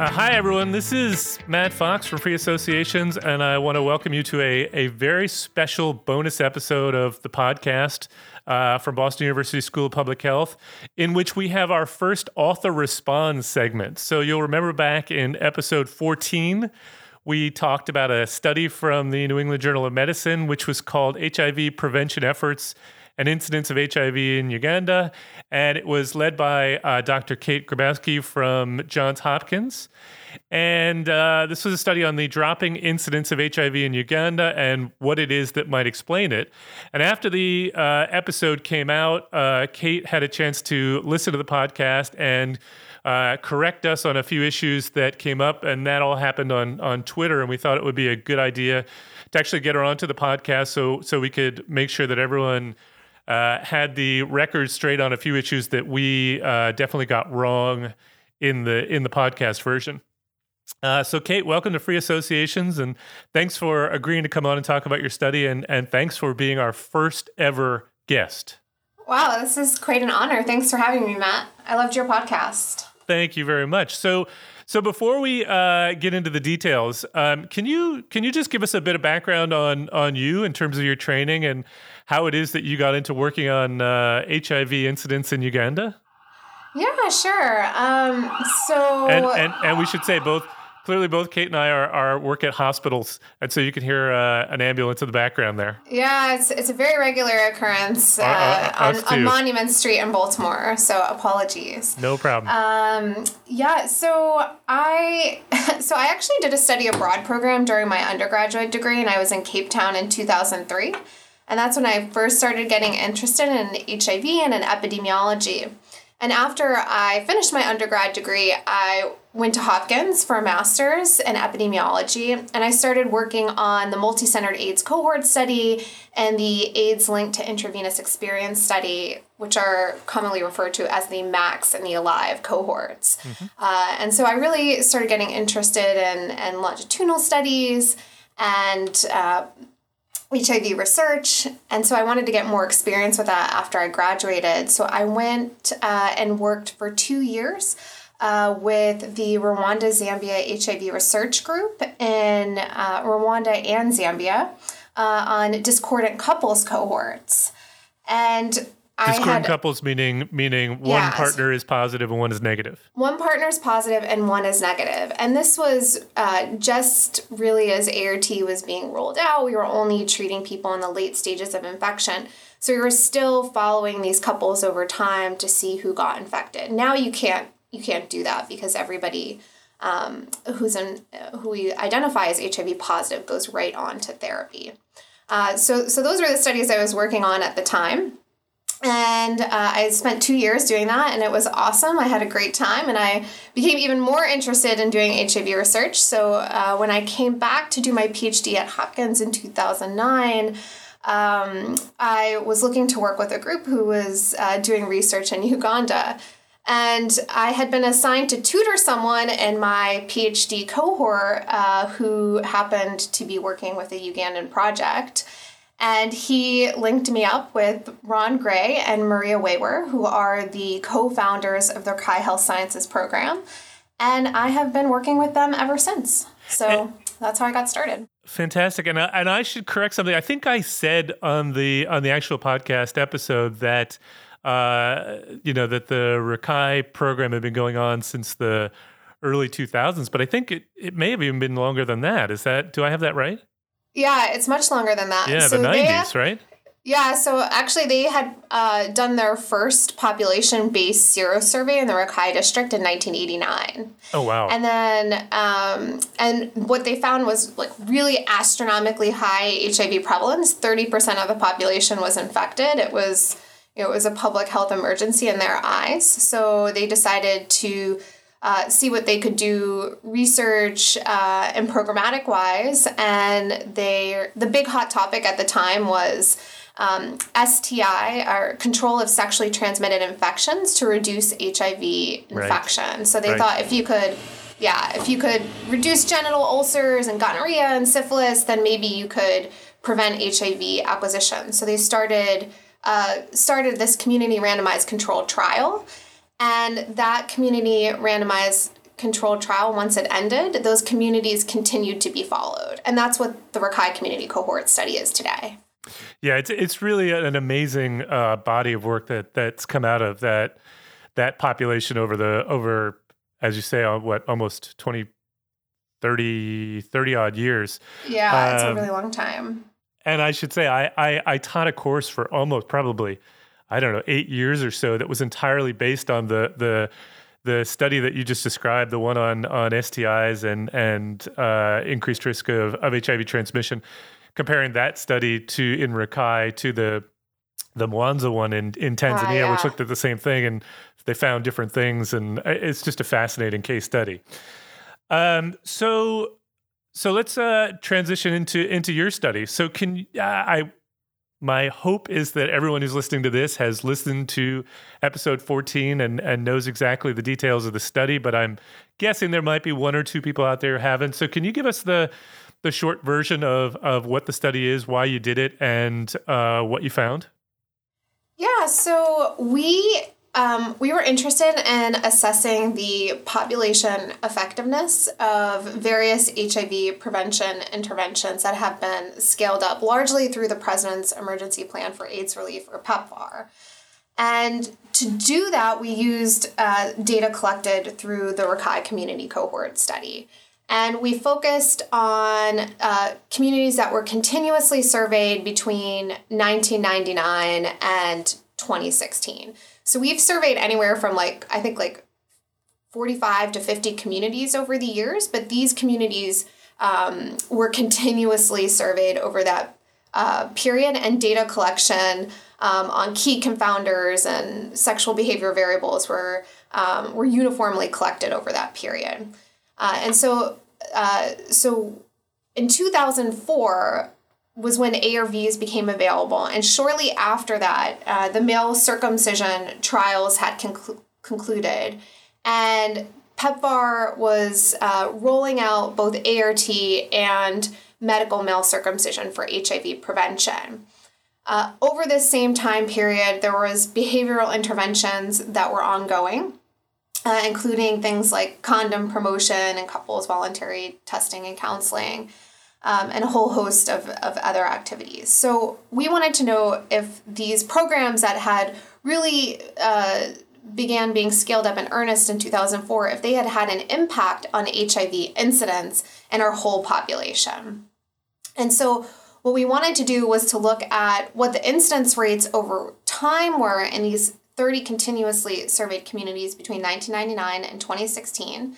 Uh, hi, everyone. This is Matt Fox from Free Associations, and I want to welcome you to a, a very special bonus episode of the podcast uh, from Boston University School of Public Health, in which we have our first author response segment. So you'll remember back in episode 14, we talked about a study from the New England Journal of Medicine, which was called HIV Prevention Efforts and Incidence of HIV in Uganda. And it was led by uh, Dr. Kate Grabowski from Johns Hopkins. And uh, this was a study on the dropping incidence of HIV in Uganda and what it is that might explain it. And after the uh, episode came out, uh, Kate had a chance to listen to the podcast and uh, correct us on a few issues that came up, and that all happened on on Twitter. And we thought it would be a good idea to actually get her onto the podcast so so we could make sure that everyone uh, had the record straight on a few issues that we uh, definitely got wrong in the in the podcast version. Uh, so, Kate, welcome to Free Associations, and thanks for agreeing to come on and talk about your study, and and thanks for being our first ever guest. Wow, this is quite an honor. Thanks for having me, Matt. I loved your podcast. Thank you very much. So, so before we uh, get into the details, um, can you can you just give us a bit of background on on you in terms of your training and how it is that you got into working on uh, HIV incidence in Uganda? Yeah, sure. Um, so, and, and and we should say both clearly both Kate and I are, are work at hospitals, and so you can hear uh, an ambulance in the background there. Yeah, it's, it's a very regular occurrence uh, uh, on, on, Monument Street in Baltimore. So apologies. No problem. Um, yeah, so I so I actually did a study abroad program during my undergraduate degree, and I was in Cape Town in two thousand three, and that's when I first started getting interested in HIV and in epidemiology. And after I finished my undergrad degree, I went to Hopkins for a master's in epidemiology, and I started working on the multi-centered AIDS cohort study and the AIDS linked to intravenous experience study, which are commonly referred to as the MACS and the ALIVE cohorts. Mm-hmm. Uh, and so I really started getting interested in, in longitudinal studies and uh, HIV research. And so I wanted to get more experience with that after I graduated. So I went uh, and worked for two years. Uh, with the Rwanda Zambia HIV Research Group in uh, Rwanda and Zambia uh, on discordant couples cohorts. And Discordant couples meaning meaning one yes. partner is positive and one is negative. One partner is positive and one is negative. And this was uh, just really as ART was being rolled out. We were only treating people in the late stages of infection. So we were still following these couples over time to see who got infected. Now you can't you can't do that because everybody um, who's in who we identify as HIV positive goes right on to therapy. Uh, so so those were the studies I was working on at the time and uh, I spent two years doing that, and it was awesome. I had a great time, and I became even more interested in doing HIV research. So, uh, when I came back to do my PhD at Hopkins in 2009, um, I was looking to work with a group who was uh, doing research in Uganda. And I had been assigned to tutor someone in my PhD cohort uh, who happened to be working with a Ugandan project. And he linked me up with Ron Gray and Maria Wawer, who are the co founders of the Rakai Health Sciences program. And I have been working with them ever since. So that's how I got started. Fantastic. And I, and I should correct something. I think I said on the on the actual podcast episode that uh, you know that the Rakai program had been going on since the early 2000s, but I think it, it may have even been longer than that. Is that do I have that right? Yeah, it's much longer than that. Yeah, so the 90s, right? Yeah, so actually, they had uh, done their first population based sero survey in the Rakai district in 1989. Oh, wow. And then, um, and what they found was like really astronomically high HIV prevalence. 30% of the population was infected. It was, it was a public health emergency in their eyes. So they decided to uh, see what they could do research uh, and programmatic wise. And they the big hot topic at the time was um, STI or control of sexually transmitted infections to reduce HIV infection. Right. So they right. thought if you could. Yeah, if you could reduce genital ulcers and gonorrhea and syphilis, then maybe you could prevent HIV acquisition. So they started uh, started this community randomized controlled trial and that community randomized controlled trial, once it ended, those communities continued to be followed. And that's what the Rakai community cohort study is today. Yeah, it's it's really an amazing uh, body of work that that's come out of that that population over the over as you say uh, what almost 20 30 30 odd years. Yeah, it's a um, really long time. And I should say I, I I taught a course for almost probably I don't know, 8 years or so that was entirely based on the the the study that you just described, the one on on STIs and and uh, increased risk of, of HIV transmission, comparing that study to in Rakai to the the Mwanza one in in Tanzania, uh, yeah. which looked at the same thing, and they found different things, and it's just a fascinating case study. Um, so so let's uh, transition into into your study. So can uh, I my hope is that everyone who's listening to this has listened to episode 14 and, and knows exactly the details of the study, but I'm guessing there might be one or two people out there who haven't. So can you give us the the short version of of what the study is, why you did it, and uh, what you found? Yeah, so we um, we were interested in assessing the population effectiveness of various HIV prevention interventions that have been scaled up largely through the President's Emergency Plan for AIDS Relief, or PEPFAR. And to do that, we used uh, data collected through the Rakai Community Cohort Study. And we focused on uh, communities that were continuously surveyed between 1999 and 2016. So we've surveyed anywhere from like, I think like 45 to 50 communities over the years, but these communities um, were continuously surveyed over that uh, period and data collection um, on key confounders and sexual behavior variables were, um, were uniformly collected over that period. Uh, and so, uh, so in 2004, was when ARVs became available. And shortly after that, uh, the male circumcision trials had conclu- concluded. And PEPFAR was uh, rolling out both ART and medical male circumcision for HIV prevention. Uh, over this same time period, there was behavioral interventions that were ongoing, uh, including things like condom promotion and couples voluntary testing and counseling um, and a whole host of, of other activities. So we wanted to know if these programs that had really uh, began being scaled up in earnest in 2004, if they had had an impact on HIV incidence in our whole population. And so what we wanted to do was to look at what the incidence rates over time were in these 30 continuously surveyed communities between 1999 and 2016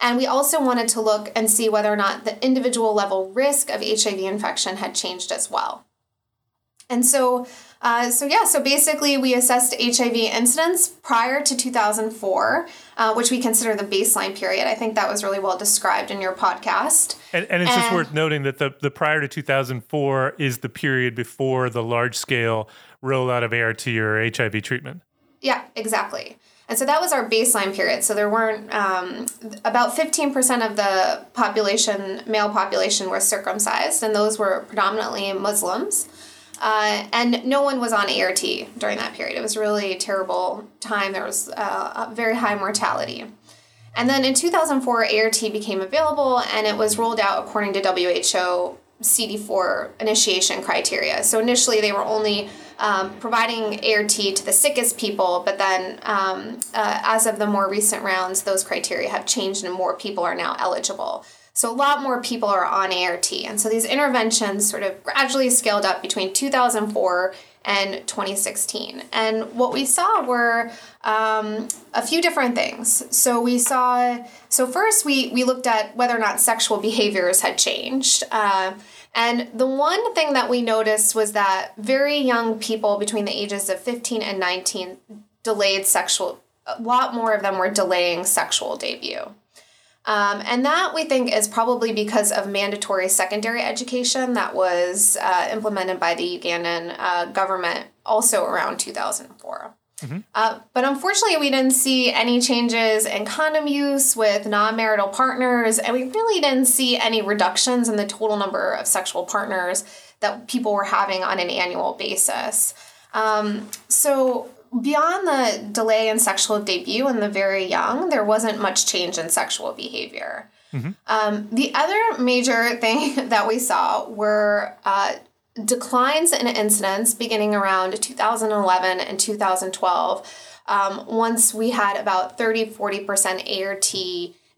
and we also wanted to look and see whether or not the individual level risk of HIV infection had changed as well. And so, uh, so yeah, so basically we assessed HIV incidence prior to 2004, uh, which we consider the baseline period. I think that was really well described in your podcast. And, and it's and, just worth noting that the, the prior to 2004 is the period before the large scale rollout of ART or HIV treatment. Yeah, exactly. And so that was our baseline period. So there weren't um, about 15% of the population, male population, were circumcised, and those were predominantly Muslims. Uh, and no one was on ART during that period. It was really a terrible time. There was uh, a very high mortality. And then in 2004, ART became available and it was rolled out according to WHO CD4 initiation criteria. So initially, they were only um, providing ART to the sickest people, but then um, uh, as of the more recent rounds, those criteria have changed and more people are now eligible. So a lot more people are on ART. And so these interventions sort of gradually scaled up between 2004 and 2016. And what we saw were um, a few different things. So we saw, so first we, we looked at whether or not sexual behaviors had changed. Uh, and the one thing that we noticed was that very young people between the ages of 15 and 19 delayed sexual, a lot more of them were delaying sexual debut. Um, and that we think is probably because of mandatory secondary education that was uh, implemented by the Ugandan uh, government also around 2004. Mm-hmm. Uh, but unfortunately, we didn't see any changes in condom use with non marital partners, and we really didn't see any reductions in the total number of sexual partners that people were having on an annual basis. Um, so, beyond the delay in sexual debut in the very young, there wasn't much change in sexual behavior. Mm-hmm. Um, the other major thing that we saw were uh, declines in incidence beginning around 2011 and 2012. Um, once we had about 30 40% ART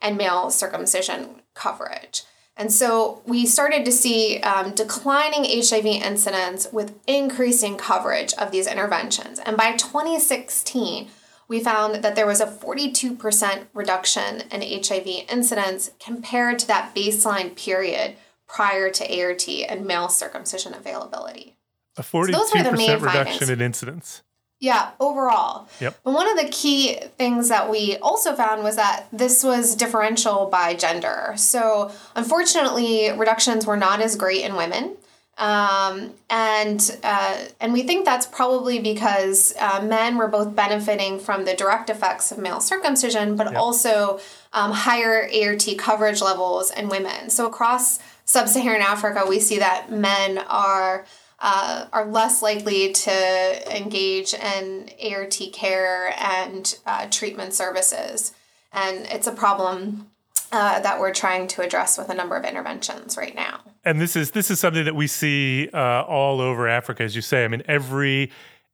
and male circumcision coverage. And so we started to see um, declining HIV incidence with increasing coverage of these interventions. And by 2016, we found that there was a 42% reduction in HIV incidence compared to that baseline period prior to ART and male circumcision availability. A 42% so reduction findings. in incidence. Yeah, overall. Yep. But one of the key things that we also found was that this was differential by gender. So, unfortunately, reductions were not as great in women. Um, and uh, and we think that's probably because uh, men were both benefiting from the direct effects of male circumcision, but yep. also um, higher ART coverage levels in women. So across sub-Saharan Africa, we see that men are uh, are less likely to engage in ART care and uh, treatment services. And it's a problem uh, that we're trying to address with a number of interventions right now. And this is this is something that we see uh, all over Africa, as you say. I mean, every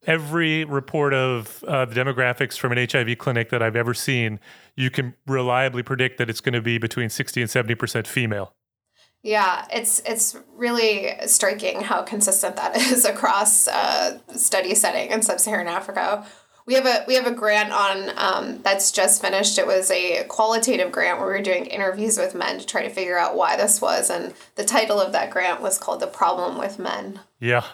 every report of uh, the demographics from an HIV clinic that I've ever seen, you can reliably predict that it's going to be between sixty and seventy percent female. Yeah, it's it's really striking how consistent that is across uh, study setting in sub-Saharan Africa. We have a we have a grant on um, that's just finished. It was a qualitative grant where we were doing interviews with men to try to figure out why this was, and the title of that grant was called "The Problem with Men." Yeah,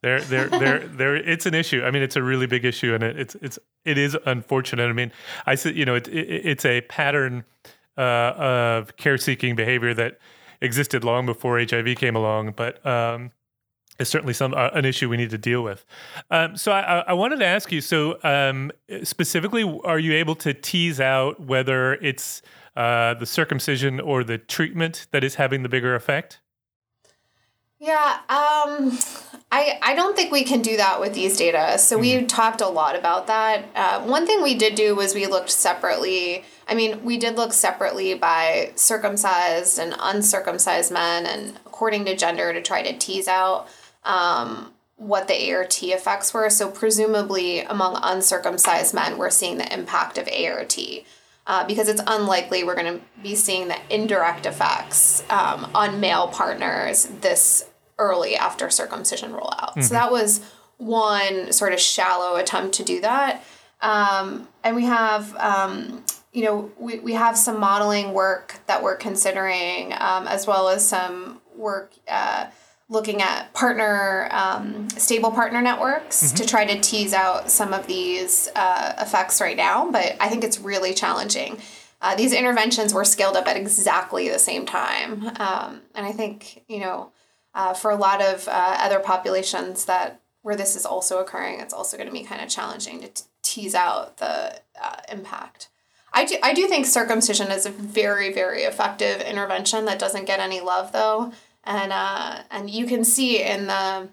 there, there, there, there. It's an issue. I mean, it's a really big issue, and it, it's it's it is unfortunate. I mean, I said you know it, it it's a pattern uh, of care seeking behavior that existed long before HIV came along, but um, it's certainly some uh, an issue we need to deal with. Um, so I, I, wanted to ask you. So um, specifically, are you able to tease out whether it's uh, the circumcision or the treatment that is having the bigger effect? Yeah, um, I I don't think we can do that with these data. So mm. we talked a lot about that. Uh, one thing we did do was we looked separately. I mean, we did look separately by circumcised and uncircumcised men, and according to gender, to try to tease out um, what the ART effects were. So presumably, among uncircumcised men, we're seeing the impact of ART. Uh, because it's unlikely we're going to be seeing the indirect effects um, on male partners this early after circumcision rollout. Mm-hmm. So that was one sort of shallow attempt to do that. Um, and we have, um, you know, we, we have some modeling work that we're considering, um, as well as some work uh, looking at partner, um, stable partner networks mm-hmm. to try to tease out some of these uh, effects right now. But I think it's really challenging. Uh, these interventions were scaled up at exactly the same time. Um, and I think, you know, uh, for a lot of uh, other populations that where this is also occurring, it's also going to be kind of challenging to t- tease out the uh, impact. I do, I do think circumcision is a very, very effective intervention that doesn't get any love, though. And, uh, and you can see in the,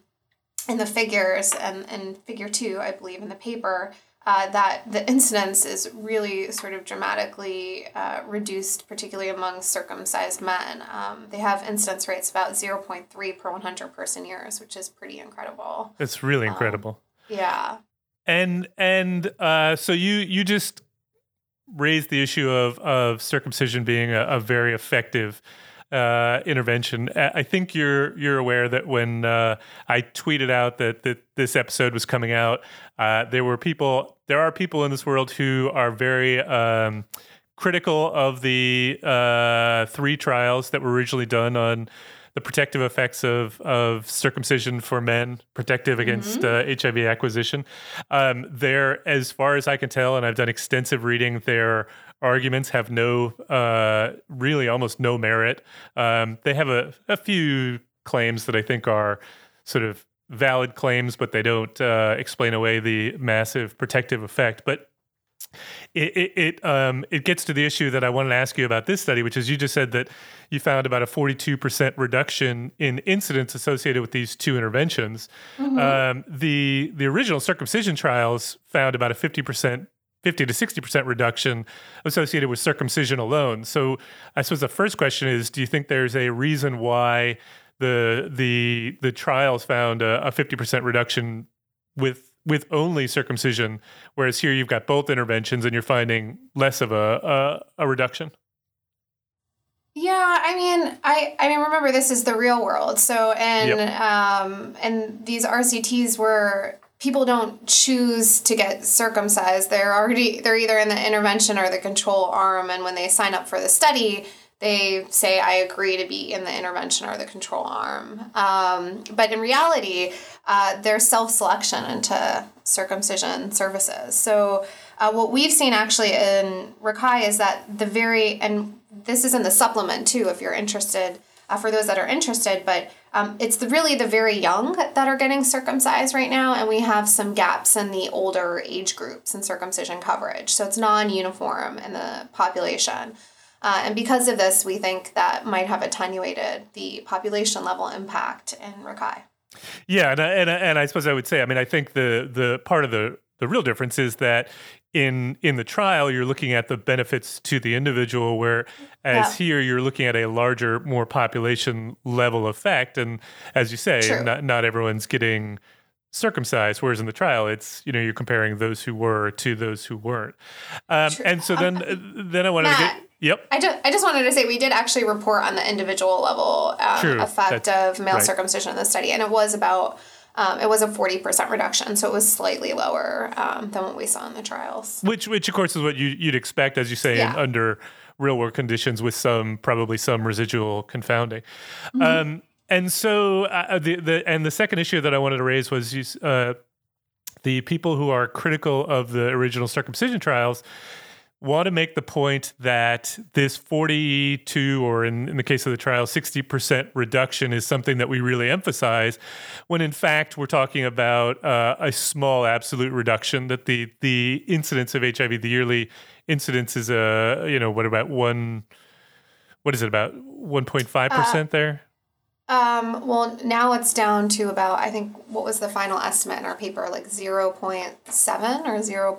in the figures and, and figure two, I believe, in the paper, uh, that the incidence is really sort of dramatically uh, reduced, particularly among circumcised men. Um, they have incidence rates about 0.3 per 100 person years, which is pretty incredible. It's really um, incredible. Um, yeah. And and uh, so you you just raised the issue of of circumcision being a, a very effective uh, intervention. I think you're you're aware that when uh, I tweeted out that that this episode was coming out, uh, there were people. There are people in this world who are very. Um, critical of the uh, three trials that were originally done on the protective effects of of circumcision for men, protective against mm-hmm. uh, HIV acquisition. Um, there, as far as I can tell, and I've done extensive reading, their arguments have no, uh, really almost no merit. Um, they have a, a few claims that I think are sort of valid claims, but they don't uh, explain away the massive protective effect. But it it it, um, it gets to the issue that I wanted to ask you about this study, which is you just said that you found about a 42% reduction in incidence associated with these two interventions. Mm-hmm. Um, the the original circumcision trials found about a 50% 50 to 60% reduction associated with circumcision alone. So I suppose the first question is do you think there's a reason why the the the trials found a, a 50% reduction with with only circumcision, whereas here you've got both interventions and you're finding less of a, a, a reduction? Yeah, I mean, I I mean, remember this is the real world. So and yep. um and these RCTs were people don't choose to get circumcised. They're already they're either in the intervention or the control arm, and when they sign up for the study, they say, I agree to be in the intervention or the control arm. Um, but in reality, uh, there's self selection into circumcision services. So, uh, what we've seen actually in Rakai is that the very, and this is in the supplement too, if you're interested, uh, for those that are interested, but um, it's the, really the very young that are getting circumcised right now, and we have some gaps in the older age groups and circumcision coverage. So, it's non uniform in the population. Uh, and because of this, we think that might have attenuated the population level impact in Rakai. Yeah, and, and and I suppose I would say, I mean, I think the the part of the the real difference is that in in the trial you're looking at the benefits to the individual whereas yeah. here you're looking at a larger more population level effect and as you say not, not everyone's getting circumcised whereas in the trial it's you know you're comparing those who were to those who weren't um, and so then um, then i wanted Matt, to get Yep. I just, I just wanted to say we did actually report on the individual level um, effect That's, of male right. circumcision in the study, and it was about um, it was a 40% reduction, so it was slightly lower um, than what we saw in the trials. Which, which of course, is what you, would expect, as you say, yeah. in, under real world conditions with some probably some residual confounding. Mm-hmm. Um, and so uh, uh, the the and the second issue that I wanted to raise was uh, the people who are critical of the original circumcision trials want to make the point that this 42 or in, in the case of the trial 60% reduction is something that we really emphasize when in fact we're talking about uh, a small absolute reduction that the the incidence of hiv the yearly incidence is a uh, you know what about one what is it about 1.5% uh, there um, well, now it's down to about, I think, what was the final estimate in our paper? Like 0.7 or 0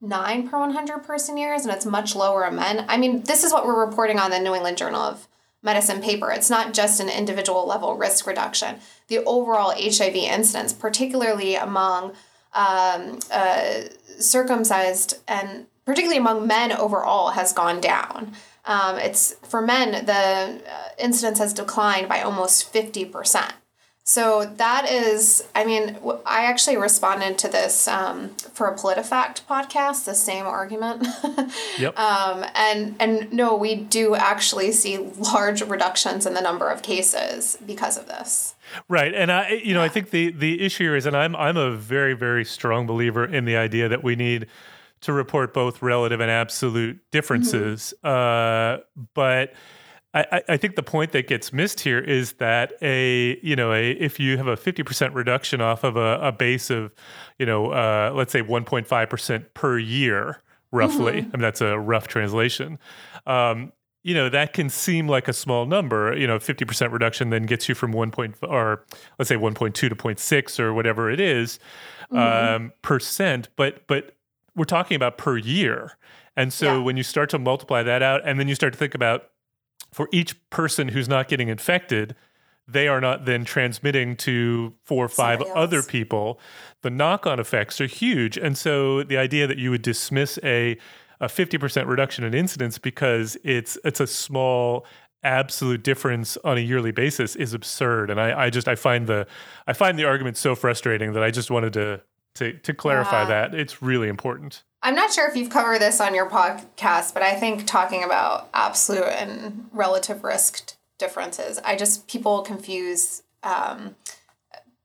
nine per 100 person years, and it's much lower in men. I mean, this is what we're reporting on the New England Journal of Medicine paper. It's not just an individual level risk reduction. The overall HIV incidence, particularly among um, uh, circumcised and particularly among men overall, has gone down. Um, it's for men, the uh, incidence has declined by almost 50%. So that is, I mean, I actually responded to this um, for a PolitiFact podcast, the same argument. yep. Um, and and no, we do actually see large reductions in the number of cases because of this. Right, and I, you know, yeah. I think the the issue here is, and I'm I'm a very very strong believer in the idea that we need to report both relative and absolute differences, mm-hmm. uh, but I, I think the point that gets missed here is that a you know a if you have a fifty percent reduction off of a, a base of you know uh, let's say one point five percent per year roughly mm-hmm. I mean that's a rough translation um, you know that can seem like a small number you know 50% reduction then gets you from 1 point or let's say 1.2 to 0.6 or whatever it is, mm-hmm. um, percent but but we're talking about per year and so yeah. when you start to multiply that out and then you start to think about for each person who's not getting infected, they are not then transmitting to four or five other people. The knock on effects are huge. And so the idea that you would dismiss a a 50% reduction in incidence because it's it's a small absolute difference on a yearly basis is absurd. And I, I just I find the I find the argument so frustrating that I just wanted to to, to clarify yeah. that. It's really important. I'm not sure if you've covered this on your podcast, but I think talking about absolute and relative risk differences, I just people confuse um,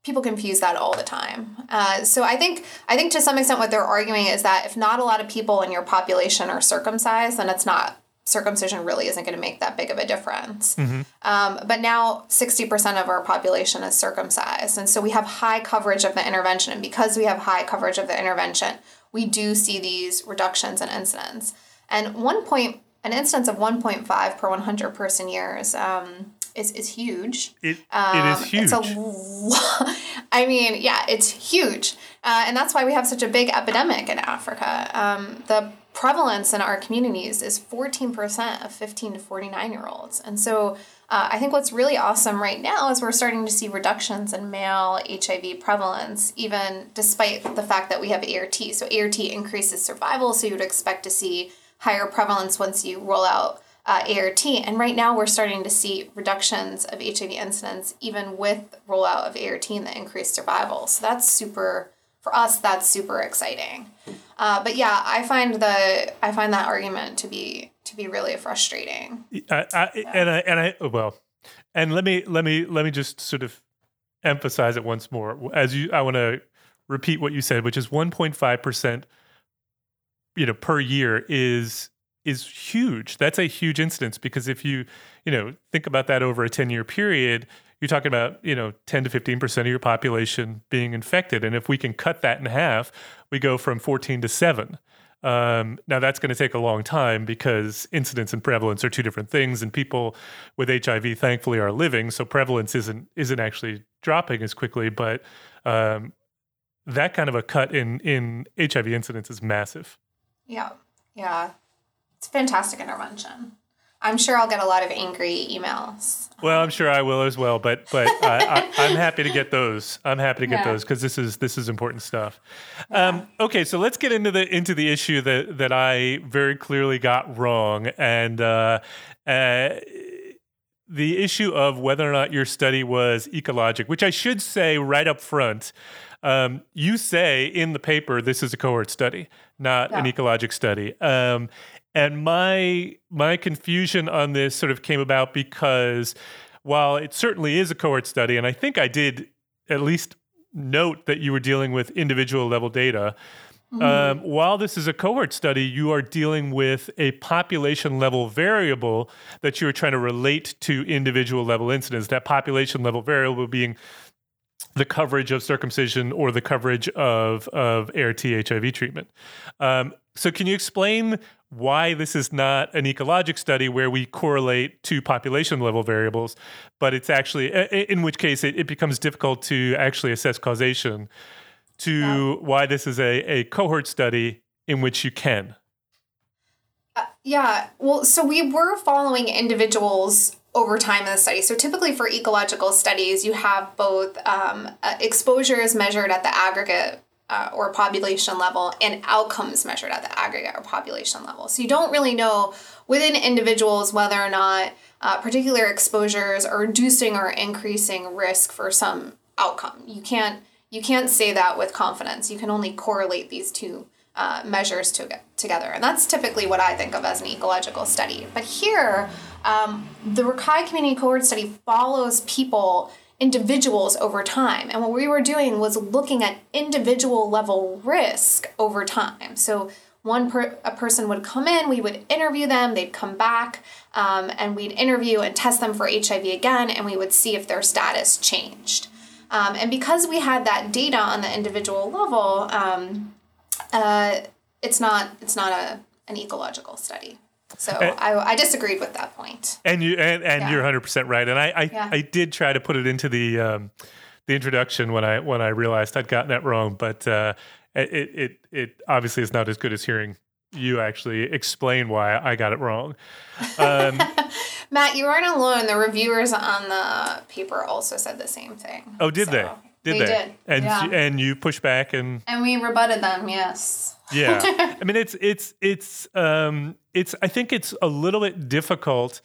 people confuse that all the time. Uh, so I think I think to some extent what they're arguing is that if not a lot of people in your population are circumcised, then it's not circumcision really isn't going to make that big of a difference. Um, but now 60% of our population is circumcised. And so we have high coverage of the intervention. And because we have high coverage of the intervention, we do see these reductions in incidence. And one point, an incidence of 1.5 per 100 person years um, is, is huge. It, it is huge. Um, It's a lo- I mean, yeah, it's huge. Uh, and that's why we have such a big epidemic in Africa. Um, the prevalence in our communities is 14% of 15 to 49 year olds. And so uh, I think what's really awesome right now is we're starting to see reductions in male HIV prevalence, even despite the fact that we have ART. So ART increases survival, so you would expect to see higher prevalence once you roll out uh, ART. And right now, we're starting to see reductions of HIV incidence even with rollout of ART and the increased survival. So that's super for us. That's super exciting. Uh, but yeah, I find the I find that argument to be to be really frustrating. I, I, and I and I well, and let me let me let me just sort of emphasize it once more. As you, I want to repeat what you said, which is 1.5 percent, you know, per year is is huge. That's a huge instance because if you you know think about that over a 10 year period, you're talking about you know 10 to 15 percent of your population being infected, and if we can cut that in half, we go from 14 to seven. Um, now that's going to take a long time because incidence and prevalence are two different things, and people with HIV thankfully are living, so prevalence isn't isn't actually dropping as quickly. But um, that kind of a cut in in HIV incidence is massive. Yeah, yeah, it's a fantastic intervention. I'm sure I'll get a lot of angry emails. Well, I'm sure I will as well, but but I, I, I'm happy to get those. I'm happy to get Yeah. those because this is this is important stuff. Um, okay, so let's get into the into the issue that that I very clearly got wrong, and uh, uh, the issue of whether or not your study was ecologic, which I should say right up front. Um, you say in the paper this is a cohort study, not an Yeah. ecologic study. Um, and my my confusion on this sort of came about because while it certainly is a cohort study, and I think I did at least note that you were dealing with individual level data. Um, while this is a cohort study, you are dealing with a population level variable that you're trying to relate to individual level incidence. That population level variable being the coverage of circumcision or the coverage of, of ART HIV treatment. Um, so, can you explain why this is not an ecologic study where we correlate to population level variables, but it's actually, in which case it, it becomes difficult to actually assess causation, to why this is a, a cohort study in which you can? Yeah, well, so we were following individuals over time in the study. So typically for ecological studies, you have both um, uh, exposures measured at the aggregate uh, or population level and outcomes measured at the aggregate or population level. So you don't really know within individuals whether or not uh, particular exposures are reducing or increasing risk for some outcome. You can't you can't say that with confidence. You can only correlate these two uh, measures to, together. And that's typically what I think of as an ecological study. But here, um, the Rakai Community Cohort Study follows people, individuals over time. And what we were doing was looking at individual level risk over time. So one per, a person would come in, we would interview them, they'd come back, um, and we'd interview and test them for HIV again, and we would see if their status changed. Um, and because we had that data on the individual level, um, uh, it's not it's not a an ecological study. So I, I disagreed with that point. And you and, and Yeah. you're 100 percent right. And I I, Yeah. I did try to put it into the um, the introduction when I when I realized I'd gotten that wrong, but uh, it, it it obviously is not as good as hearing you actually explain why I got it wrong. Um, Matt, you aren't alone. The reviewers on the paper also said the same thing. oh, did So, they? Did they did, And yeah. you- and you push back and And we rebutted them. Yes. yeah i mean it's it's it's um it's i think it's a little bit difficult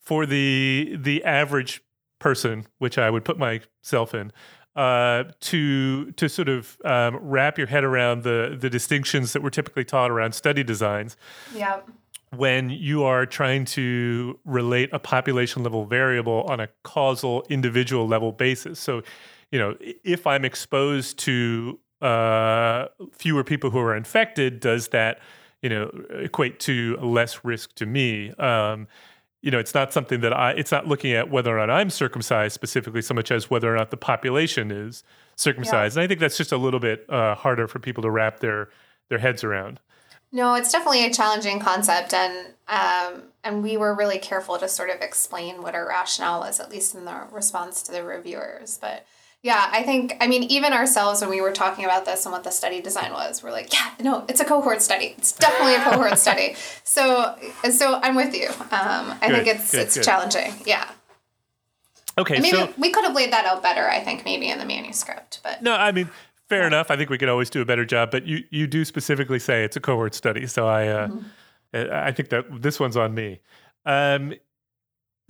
for the the average person which i would put myself in uh to to sort of um, wrap your head around the the distinctions that were typically taught around study designs Yep. when you are trying to relate a population level variable on a causal individual level basis. So, you know, if I'm exposed to uh, fewer people who are infected, does that, you know, equate to less risk to me. Um, you know, it's not something that I, it's not looking at whether or not I'm circumcised specifically so much as whether or not the population is circumcised. Yeah. And I think that's just a little bit uh, harder for people to wrap their, their heads around. No, it's definitely a challenging concept. And, um, and we were really careful to sort of explain what our rationale was, at least in the response to the reviewers. But yeah, I think, I mean, even ourselves, when we were talking about this and what the study design was, we're like, yeah, no, it's a cohort study. It's definitely a cohort study. So, so I'm with you. Um, I good, think it's, good, it's good. challenging. Yeah. Okay. maybe so, we could have laid that out better, I think, maybe in the manuscript, but. No, I mean, fair yeah. enough. I think we could always do a better job, but you, you do specifically say it's a cohort study. So I, uh, mm-hmm. I think that this one's on me. Um,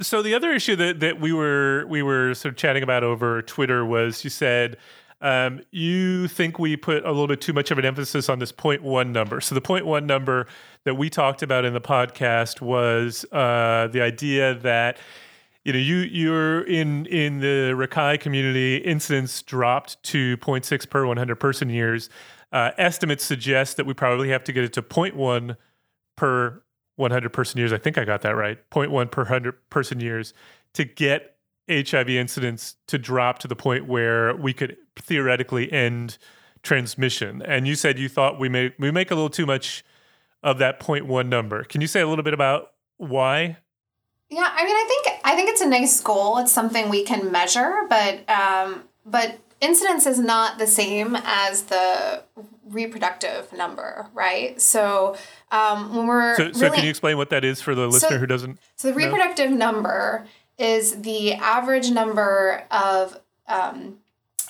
so the other issue that, that we were we were sort of chatting about over Twitter was you said um, you think we put a little bit too much of an emphasis on this point one number. So the point one number that we talked about in the podcast was uh, the idea that you know you you're in in the Rakai community incidence dropped to 0.6 per 100 person years. Uh, estimates suggest that we probably have to get it to 0.1 per 100 person years. I think I got that right. 0.1 per 100 person years to get HIV incidence to drop to the point where we could theoretically end transmission. And you said you thought we make we make a little too much of that 0.1 number. Can you say a little bit about why? Yeah, I mean, I think I think it's a nice goal. It's something we can measure, but um, but incidence is not the same as the reproductive number, right? So um, when we're so, so can you explain what that is for the listener so, who doesn't? So the reproductive know? number is the average number of um,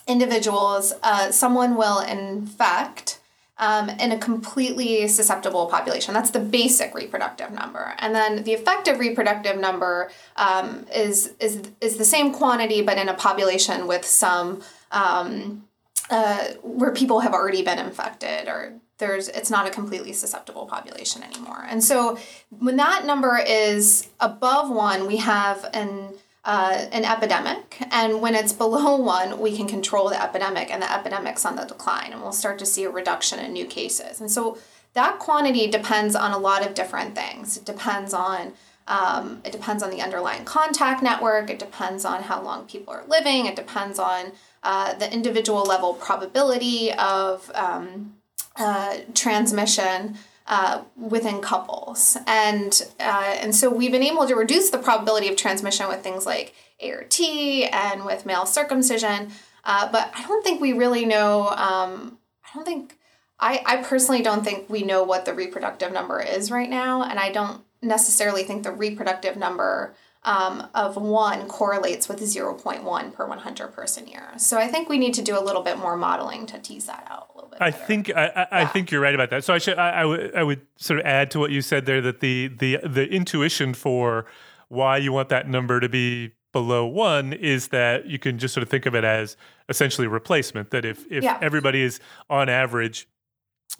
individuals uh, someone will infect. Um, in a completely susceptible population. That's the basic reproductive number, and then the effective reproductive number um, is is is the same quantity, but in a population with some um, uh, where people have already been infected or there's it's not a completely susceptible population anymore. And so when that number is above one, we have an uh, an epidemic, and when it's below one, we can control the epidemic, and the epidemic's on the decline, and we'll start to see a reduction in new cases. And so that quantity depends on a lot of different things. It depends on um, it depends on the underlying contact network. It depends on how long people are living. It depends on uh, the individual level probability of um, uh, transmission uh, within couples. And, uh, and so we've been able to reduce the probability of transmission with things like ART and with male circumcision. Uh, but I don't think we really know, um, I don't think, I, I personally don't think we know what the reproductive number is right now. And I don't necessarily think the reproductive number um, of one correlates with 0.1 per 100 person year. So I think we need to do a little bit more modeling to tease that out a little bit. I think I, I, yeah. I, think you're right about that. So I should I, I, w- I would sort of add to what you said there that the the the intuition for why you want that number to be below one is that you can just sort of think of it as essentially replacement. That if if yeah. everybody is on average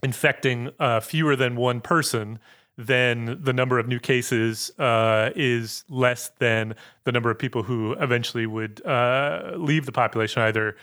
infecting uh, fewer than one person, then the number of new cases uh, is less than the number of people who eventually would uh, leave the population, either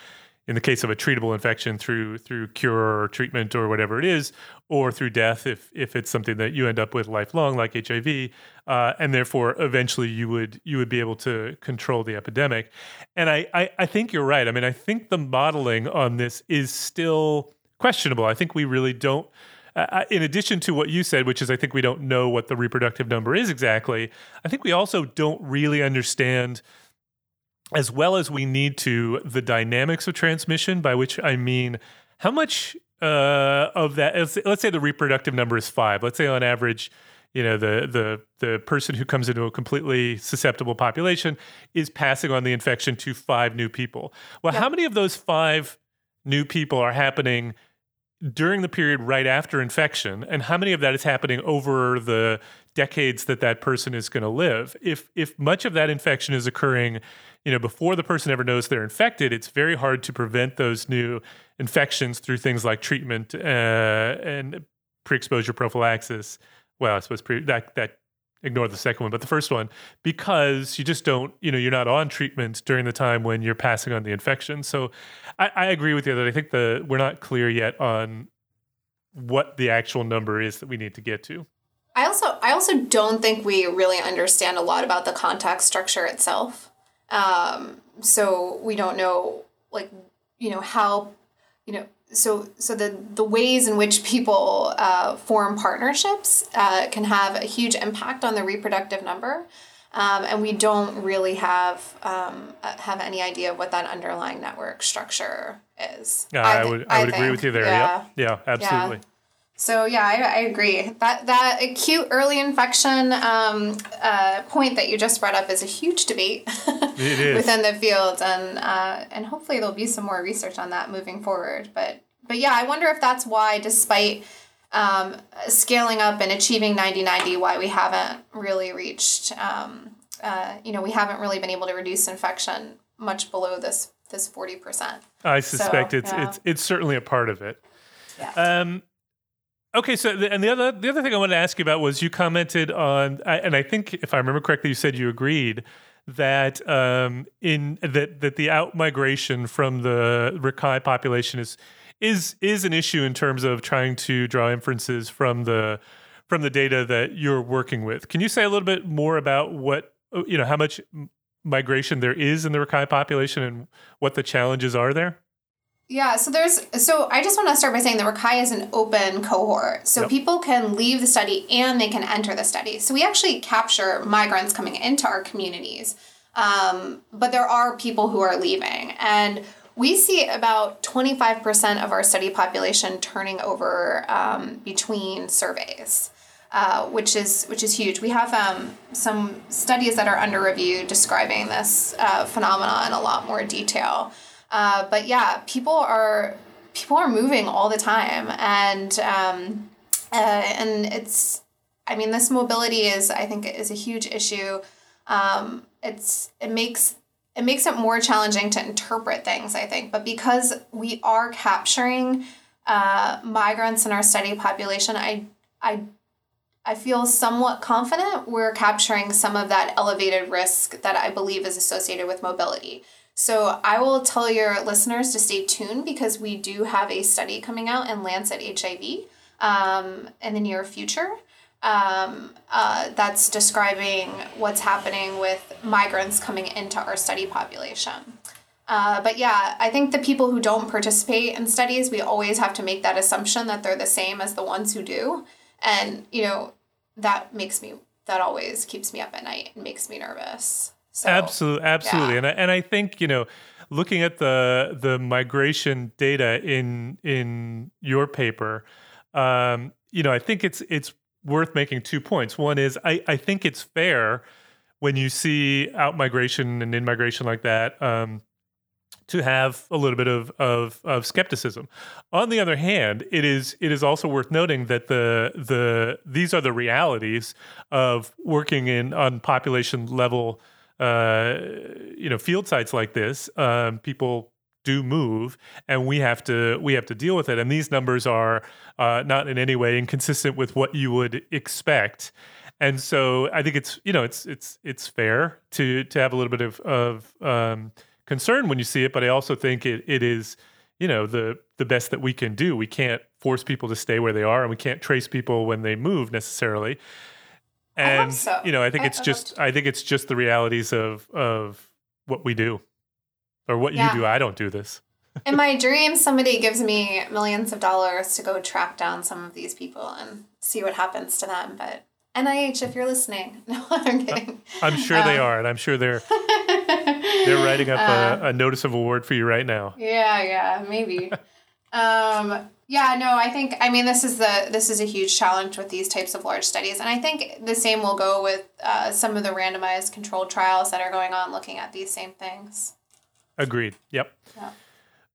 in the case of a treatable infection through through cure or treatment or whatever it is, or through death if if it's something that you end up with lifelong, like HIV, uh, and therefore eventually you would you would be able to control the epidemic. And I, I I think you're right. I mean, I think the modeling on this is still questionable. I think we really don't uh, in addition to what you said, which is I think we don't know what the reproductive number is exactly, I think we also don't really understand as well as we need to the dynamics of transmission, by which I mean how much uh, of that, let's, let's say the reproductive number is five. Let's say on average, you know the the the person who comes into a completely susceptible population is passing on the infection to five new people. Well, yep. how many of those five new people are happening during the period right after infection and how many of that is happening over the decades that that person is going to live? If if much of that infection is occurring you know before the person ever knows they're infected it's very hard to prevent those new infections through things like treatment uh, and pre-exposure prophylaxis. Well i suppose pre- that that ignore the second one, but the first one, because you just don't, you know, you're not on treatment during the time when you're passing on the infection. So I, I agree with you that I think the we're not clear yet on what the actual number is that we need to get to. I also I also don't think we really understand a lot about the contact structure itself. Um, so we don't know like you know how you know so so the the ways in which people uh, form partnerships uh, can have a huge impact on the reproductive number. Um, and we don't really have um, uh, have any idea of what that underlying network structure is. Yeah, I, I would I, I would think. agree with you there. Yeah, yep. yeah, absolutely. Yeah. So yeah, I, I agree. That that acute early infection um, uh, point that you just brought up is a huge debate within the field, and uh, and hopefully there'll be some more research on that moving forward. But but yeah, I wonder if that's why, despite um, scaling up and achieving 90-90, why we haven't really reached. Um, uh, you know, we haven't really been able to reduce infection much below this this forty percent. I suspect so, it's yeah. it's it's certainly a part of it. Yeah. Um, Okay, so the, and the other the other thing I wanted to ask you about was you commented on, and I think if I remember correctly, you said you agreed that um, in that that the out migration from the Rakai population is is is an issue in terms of trying to draw inferences from the from the data that you're working with. Can you say a little bit more about what you know how much migration there is in the Rakai population and what the challenges are there? Yeah, so there's so I just want to start by saying that Rakai is an open cohort. So yep. people can leave the study and they can enter the study. So we actually capture migrants coming into our communities. Um, but there are people who are leaving. And we see about 25% of our study population turning over um, between surveys. Uh, which is which is huge. We have um, some studies that are under review describing this uh, phenomenon in a lot more detail. Uh, but yeah, people are people are moving all the time, and um, uh, and it's I mean this mobility is I think is a huge issue. Um, it's it makes it makes it more challenging to interpret things I think, but because we are capturing uh, migrants in our study population, I I I feel somewhat confident we're capturing some of that elevated risk that I believe is associated with mobility. So I will tell your listeners to stay tuned because we do have a study coming out in Lancet HIV um, in the near future. Um, uh, that's describing what's happening with migrants coming into our study population. Uh, but yeah, I think the people who don't participate in studies, we always have to make that assumption that they're the same as the ones who do. And, you know, that makes me, that always keeps me up at night and makes me nervous. So, absolutely, absolutely, yeah. and I, and I think you know, looking at the the migration data in in your paper, um, you know, I think it's it's worth making two points. One is I I think it's fair when you see out migration and in migration like that. Um, to have a little bit of, of, of skepticism. On the other hand, it is it is also worth noting that the the these are the realities of working in on population level uh, you know field sites like this, um, people do move, and we have to we have to deal with it. And these numbers are uh, not in any way inconsistent with what you would expect. And so I think it's you know it's it's it's fair to to have a little bit of of um, concern when you see it, but I also think it it is you know the the best that we can do. We can't force people to stay where they are, and we can't trace people when they move necessarily and so. you know i think I, it's I just i think it's just the realities of of what we do or what yeah. you do. I don't do this. In my dreams somebody gives me millions of dollars to go track down some of these people and see what happens to them but nih if you're listening no i'm kidding. I'm sure um, they are and i'm sure they're they're writing up uh, a, a notice of award for you right now. Yeah yeah maybe. Um yeah, no, I think I mean this is the this is a huge challenge with these types of large studies, and I think the same will go with uh, some of the randomized controlled trials that are going on looking at these same things. Agreed. Yep. Yeah.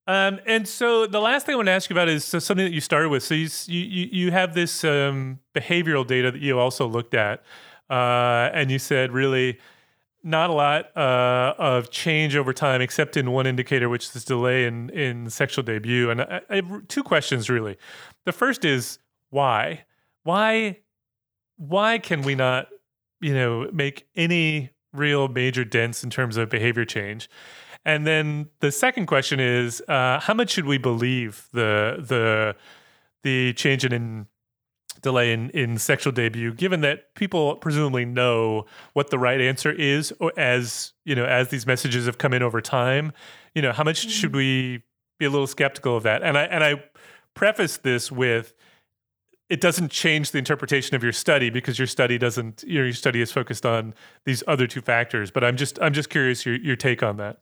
Um, and so the last thing I want to ask you about is so something that you started with. So you you you have this um, behavioral data that you also looked at, uh, and you said really not a lot uh, of change over time, except in one indicator, which is delay in in sexual debut. And I, I have two questions really. The first is why? Why? Why can we not, you know, make any real major dents in terms of behavior change? And then the second question is, uh, how much should we believe the the the change in delay in, in sexual debut, given that people presumably know what the right answer is, or as you know, as these messages have come in over time, you know, how much mm-hmm. should we be a little skeptical of that? And I and I preface this with it doesn't change the interpretation of your study because your study doesn't your study is focused on these other two factors. But I'm just I'm just curious your your take on that.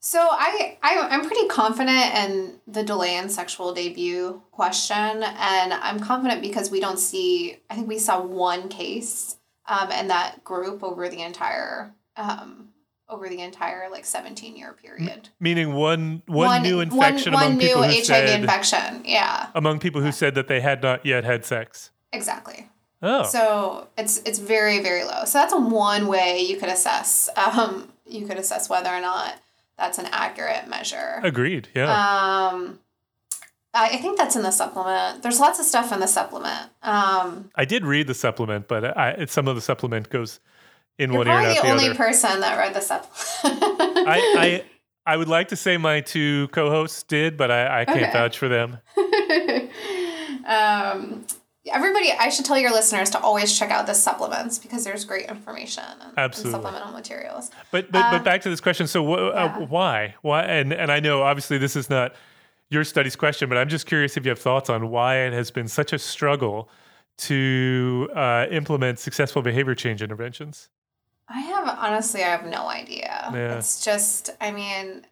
So I, I I'm pretty confident in the delay in sexual debut question, and I'm confident because we don't see. I think we saw one case um, in that group over the entire um, over the entire like 17 year period. Meaning one one, one new infection one, among one people new who HIV said, infection. Yeah. Among people who said that they had not yet had sex. Exactly. Oh. So it's it's very very low. So that's one way you could assess um you could assess whether or not that's an accurate measure. Agreed. Yeah. Um, I think that's in the supplement. There's lots of stuff in the supplement. Um, I did read the supplement, but I, some of the supplement goes in one ear. You're probably the, the only other. person that read the supplement. I, I I would like to say my two co-hosts did, but I, I can't okay. vouch for them. um, everybody, I should tell your listeners to always check out the supplements because there's great information and, Absolutely. and supplemental materials. But but, but um, back to this question. So wh- uh, yeah. uh, why why and and I know obviously this is not your study's question, but I'm just curious if you have thoughts on why it has been such a struggle to uh, implement successful behavior change interventions. I have honestly, I have no idea. Yeah. It's just, I mean,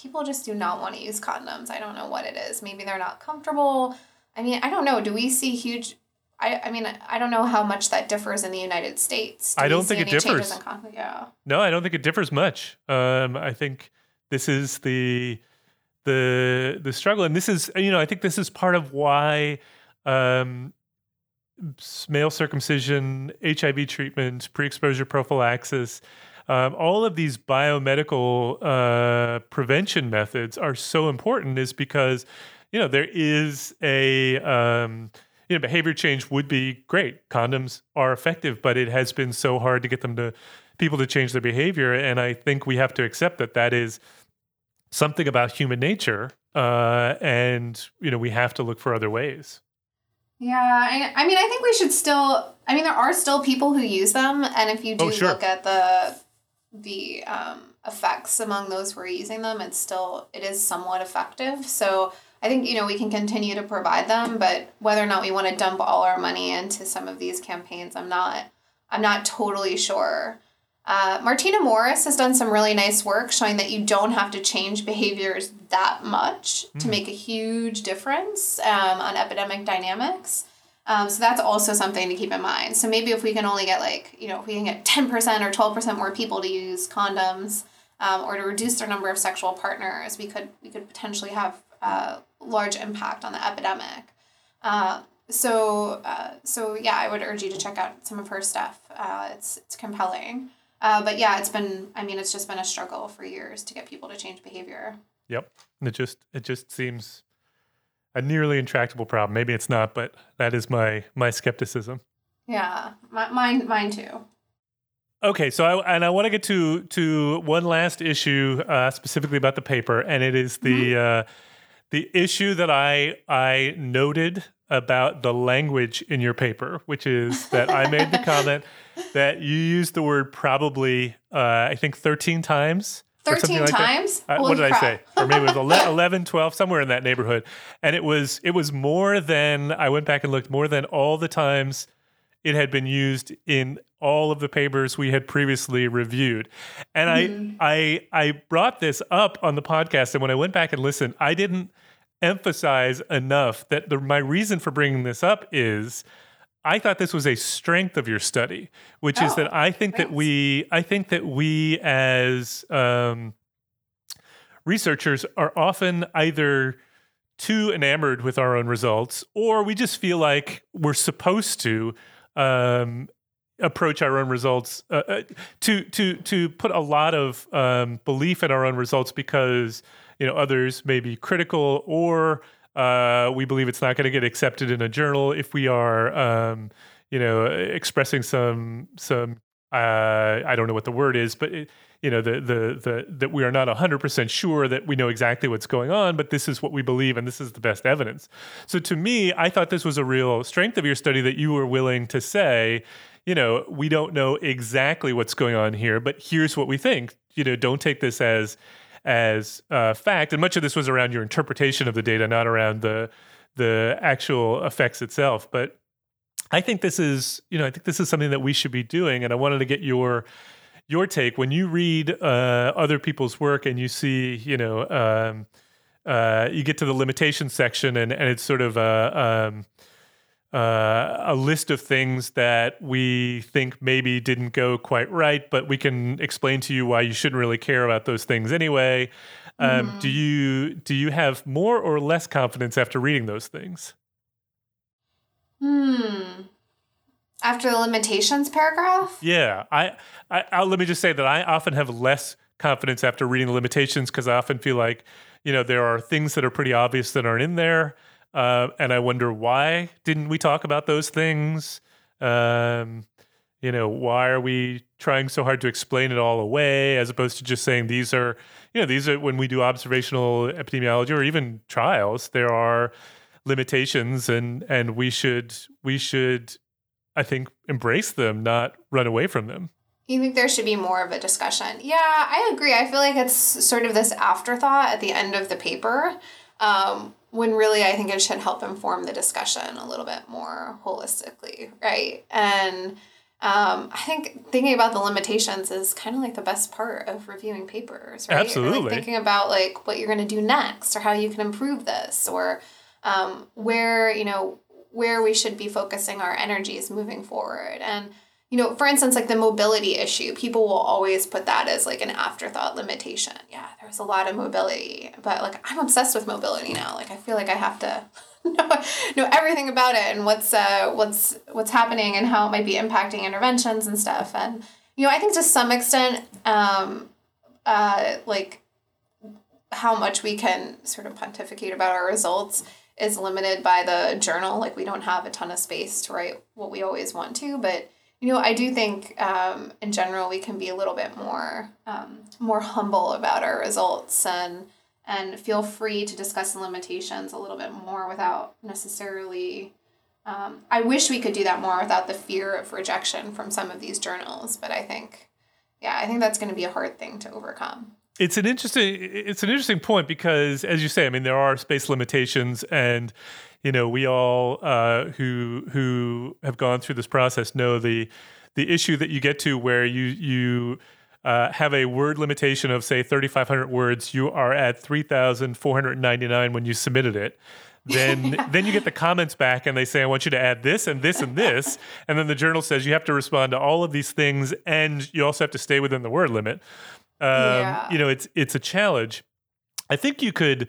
people just do not want to use condoms. I don't know what it is. Maybe they're not comfortable. I mean, I don't know. Do we see huge I, I mean, I don't know how much that differs in the United States. Do I don't think it differs. Yeah. No, I don't think it differs much. Um, I think this is the the the struggle, and this is you know I think this is part of why um, male circumcision, HIV treatment, pre-exposure prophylaxis. Um, all of these biomedical uh, prevention methods are so important, is because you know there is a um, you know, behavior change would be great. Condoms are effective, but it has been so hard to get them to people to change their behavior. And I think we have to accept that that is something about human nature. Uh, and, you know, we have to look for other ways. Yeah. I, I mean, I think we should still, I mean, there are still people who use them. And if you do oh, sure. look at the, the, um, effects among those who are using them, it's still, it is somewhat effective. So, I think you know we can continue to provide them, but whether or not we want to dump all our money into some of these campaigns, I'm not. I'm not totally sure. Uh, Martina Morris has done some really nice work showing that you don't have to change behaviors that much mm. to make a huge difference um, on epidemic dynamics. Um, so that's also something to keep in mind. So maybe if we can only get like, you know, if we can get 10% or 12% more people to use condoms um, or to reduce their number of sexual partners, we could we could potentially have uh, large impact on the epidemic. Uh, so uh, so yeah, I would urge you to check out some of her stuff. Uh, it's it's compelling. Uh, but yeah, it's been I mean it's just been a struggle for years to get people to change behavior. Yep. It just it just seems a nearly intractable problem. Maybe it's not, but that is my my skepticism. Yeah, my, mine mine too. Okay, so I and I want to get to to one last issue uh, specifically about the paper, and it is the mm-hmm. uh, the issue that I I noted about the language in your paper, which is that I made the comment that you used the word probably, uh, I think 13 times. 13 like times? Uh, what did crap. I say? Or maybe it was 11, 12, somewhere in that neighborhood. And it was it was more than I went back and looked more than all the times it had been used in all of the papers we had previously reviewed. And mm-hmm. I I I brought this up on the podcast and when I went back and listened, I didn't emphasize enough that the, my reason for bringing this up is I thought this was a strength of your study, which oh, is that oh, I think thanks. that we I think that we as um, researchers are often either too enamored with our own results or we just feel like we're supposed to um, approach our own results uh, uh, to to to put a lot of um, belief in our own results because you know others may be critical or uh, we believe it's not going to get accepted in a journal if we are um, you know expressing some some uh, I don't know what the word is, but it, you know, the the the that we are not hundred percent sure that we know exactly what's going on, but this is what we believe, and this is the best evidence. So to me, I thought this was a real strength of your study that you were willing to say, you know, we don't know exactly what's going on here, but here's what we think. You know, don't take this as as uh, fact. And much of this was around your interpretation of the data, not around the the actual effects itself. But I think this is, you know, I think this is something that we should be doing, and I wanted to get your your take when you read uh, other people's work and you see, you know, um, uh, you get to the limitations section and and it's sort of a um, uh, a list of things that we think maybe didn't go quite right, but we can explain to you why you shouldn't really care about those things anyway. Um, mm-hmm. Do you do you have more or less confidence after reading those things? Hmm. After the limitations paragraph? Yeah, I, I, I let me just say that I often have less confidence after reading the limitations because I often feel like, you know, there are things that are pretty obvious that aren't in there, uh, and I wonder why didn't we talk about those things? Um, you know, why are we trying so hard to explain it all away as opposed to just saying these are, you know, these are when we do observational epidemiology or even trials, there are limitations and and we should we should I think embrace them, not run away from them. You think there should be more of a discussion? Yeah, I agree. I feel like it's sort of this afterthought at the end of the paper, um, when really I think it should help inform the discussion a little bit more holistically, right? And um, I think thinking about the limitations is kind of like the best part of reviewing papers, right? Absolutely. Like thinking about like what you're going to do next, or how you can improve this, or um, where you know where we should be focusing our energies moving forward. And, you know, for instance, like the mobility issue, people will always put that as like an afterthought limitation. Yeah, there's a lot of mobility, but like I'm obsessed with mobility now. Like I feel like I have to know, know everything about it and what's uh what's what's happening and how it might be impacting interventions and stuff. And you know, I think to some extent, um, uh, like how much we can sort of pontificate about our results is limited by the journal. Like we don't have a ton of space to write what we always want to, but you know, I do think um, in general we can be a little bit more um, more humble about our results and and feel free to discuss the limitations a little bit more without necessarily. Um, I wish we could do that more without the fear of rejection from some of these journals, but I think, yeah, I think that's going to be a hard thing to overcome it's an interesting it's an interesting point because as you say i mean there are space limitations and you know we all uh, who who have gone through this process know the the issue that you get to where you you uh, have a word limitation of say 3500 words you are at 3499 when you submitted it. Then then you get the comments back and they say i want you to add this and this and this. And then the journal says you have to respond to all of these things and you also have to stay within the word limit um, yeah. You know, it's it's a challenge. I think you could,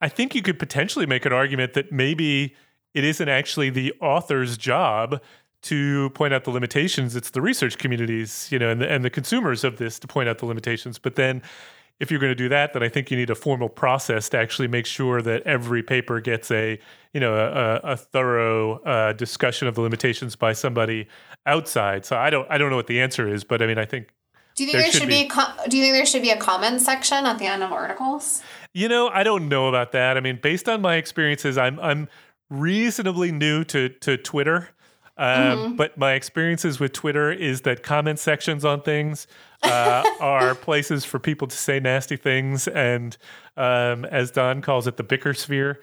I think you could potentially make an argument that maybe it isn't actually the author's job to point out the limitations. It's the research communities, you know, and the, and the consumers of this to point out the limitations. But then, if you're going to do that, then I think you need a formal process to actually make sure that every paper gets a, you know, a, a thorough uh, discussion of the limitations by somebody outside. So I don't, I don't know what the answer is, but I mean, I think do you think there, there should, be, be com- do you think there should be a comment section at the end of articles? You know, I don't know about that. I mean, based on my experiences, I'm I'm reasonably new to to Twitter. Um, mm-hmm. But my experiences with Twitter is that comment sections on things uh, are places for people to say nasty things, and um, as Don calls it, the bicker sphere.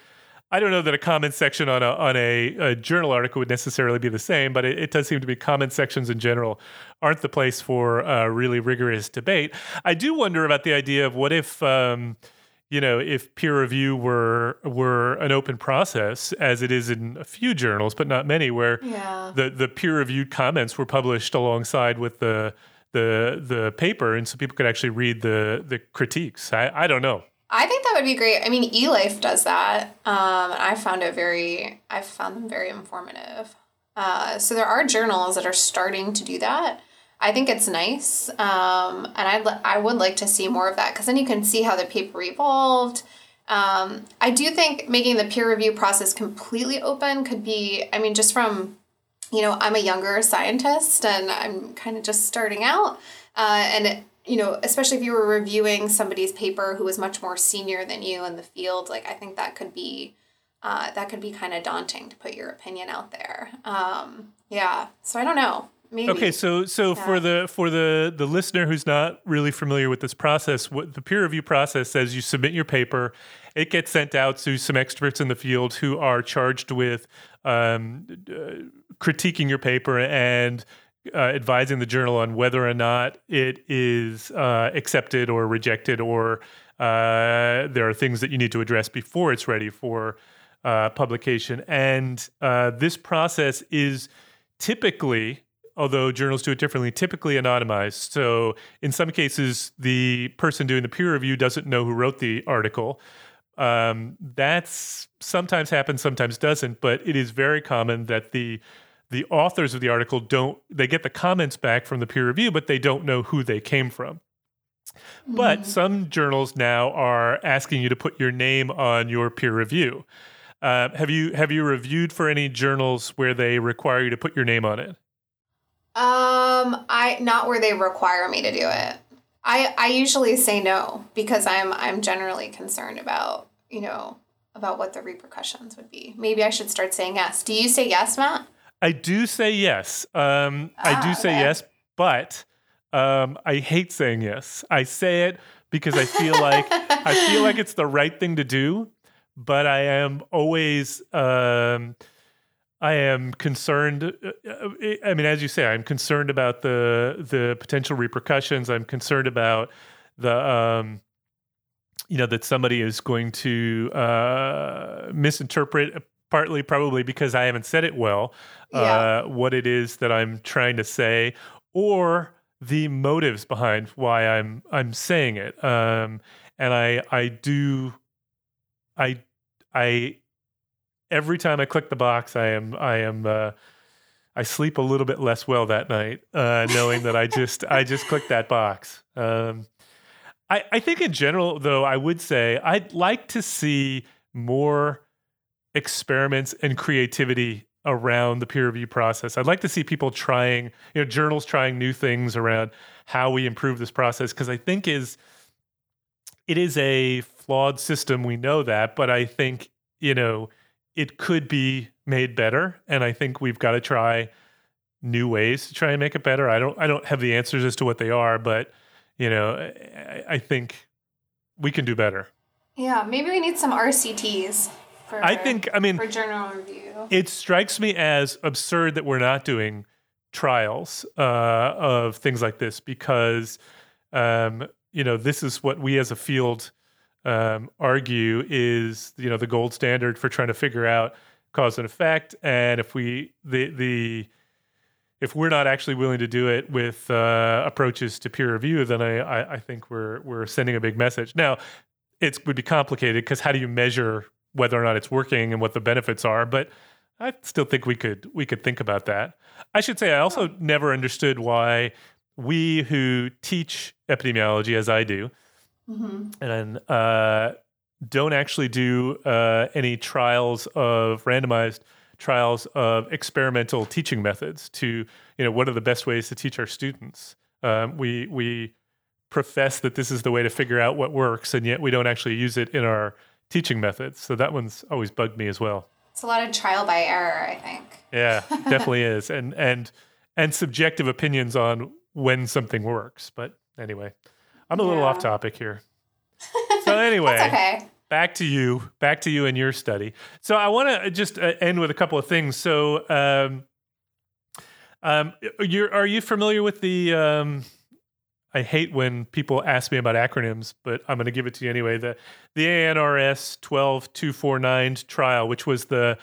I don't know that a comment section on a on a, a journal article would necessarily be the same, but it, it, does seem to be comment sections in general aren't the place for uh, really rigorous debate. I do wonder about the idea of what if. Um, you know, if peer review were were an open process, as it is in a few journals, but not many, where yeah. the the peer reviewed comments were published alongside with the the the paper, and so people could actually read the the critiques. I, I don't know. I think that would be great. I mean, eLife does that. Um, and I found it very, I found them very informative. Uh, so there are journals that are starting to do that. I think it's nice. Um, and I'd, I would like to see more of that because then you can see how the paper evolved. Um, I do think making the peer review process completely open could be, I mean, just from you know, I'm a younger scientist and I'm kind of just starting out. Uh, and, you know, especially if you were reviewing somebody's paper who was much more senior than you in the field, like I think that could be. Uh, that could be kind of daunting to put your opinion out there. Um, yeah, so I don't know. Maybe. Okay, so so yeah. for the for the the listener who's not really familiar with this process, what the peer review process says, you submit your paper, it gets sent out to some experts in the field who are charged with um, uh, critiquing your paper and uh, advising the journal on whether or not it is uh, accepted or rejected, or uh, there are things that you need to address before it's ready for uh, publication. And uh, this process is typically, although journals do it differently, typically anonymized. So in some cases, the person doing the peer review doesn't know who wrote the article. Um, that's sometimes happens, sometimes doesn't, but it is very common that the the authors of the article don't they get the comments back from the peer review but they don't know who they came from but some journals now are asking you to put your name on your peer review uh, have you have you reviewed for any journals where they require you to put your name on it um i not where they require me to do it i i usually say no because i'm i'm generally concerned about you know about what the repercussions would be maybe i should start saying yes do you say yes matt I do say yes. Um, ah, I do say okay. yes, but um, I hate saying yes. I say it because I feel like I feel like it's the right thing to do, but I am always um, I am concerned. Uh, uh, I mean, as you say, I'm concerned about the the potential repercussions. I'm concerned about the um, you know that somebody is going to uh, misinterpret partly probably because I haven't said it well, yeah. uh, what it is that I'm trying to say, or the motives behind why I'm I'm saying it. Um, and I I do I I every time I click the box, I am I am uh, I sleep a little bit less well that night, uh, knowing that I just I just clicked that box. Um, I I think in general, though, I would say I'd like to see more experiments and creativity around the peer review process. I'd like to see people trying, you know, journals trying new things around how we improve this process because I think is it is a flawed system. We know that, but I think you know it could be made better, and I think we've got to try new ways to try and make it better. I don't I don't have the answers as to what they are, but you know I, I think we can do better. Yeah, maybe we need some RCTs. For, I think, I mean, for journal review. It strikes me as absurd that we're not doing trials uh, of things like this because, um, you know, this is what we as a field um, argue is, you know, the gold standard for trying to figure out cause and effect. And if we, the, the, if we're not actually willing to do it with uh, approaches to peer review, then I, I, I, think we're we're sending a big message. Now, it would be complicated because how do you measure whether or not it's working and what the benefits are. But I still think we could we could think about that. I should say I also never understood why we who teach epidemiology as I do mm-hmm. and uh, don't actually do uh, any trials of randomized trials of experimental teaching methods to you know what are the best ways to teach our students. Um, we we profess that this is the way to figure out what works, and yet we don't actually use it in our teaching methods. So that one's always bugged me as well. It's a lot of trial by error, I think. Yeah, definitely is. And and and subjective opinions on when something works. But anyway, I'm a yeah. little off topic here. So anyway, okay. back to you, back to you and your study. So I want to just uh, end with a couple of things. So um, um, you're are you familiar with the um, I hate when people ask me about acronyms, but I'm going to give it to you anyway. The the ANRS 12249 trial, which was the